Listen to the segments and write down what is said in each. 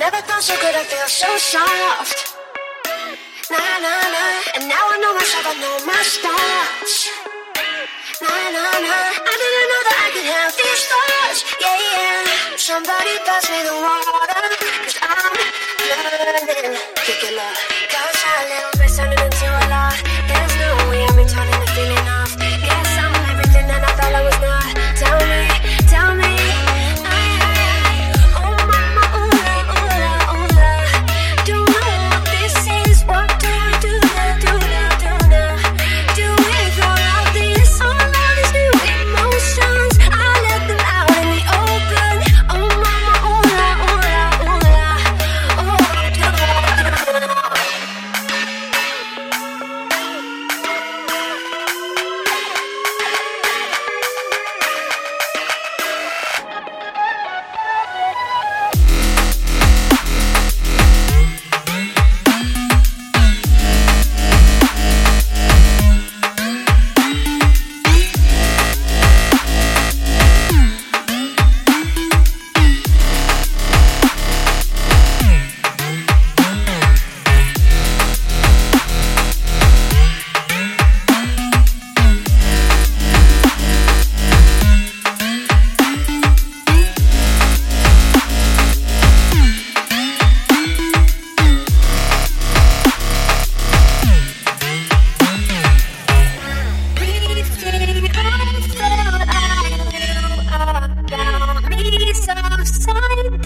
sounds so good, I feel so soft. Nah, nah, nah. And now I know myself, I know my stars. Nah, nah, nah. I didn't know that I could have these thoughts. Yeah, yeah. Somebody pass me the water. Cause I'm learning. Kick it love. Cause a little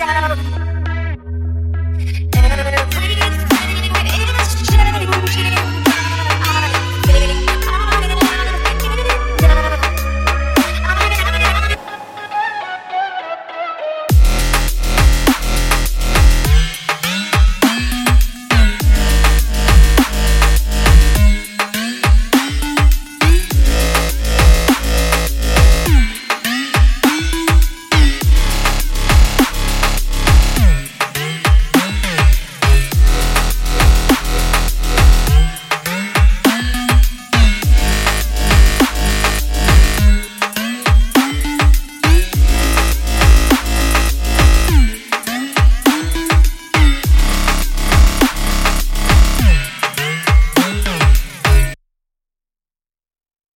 down.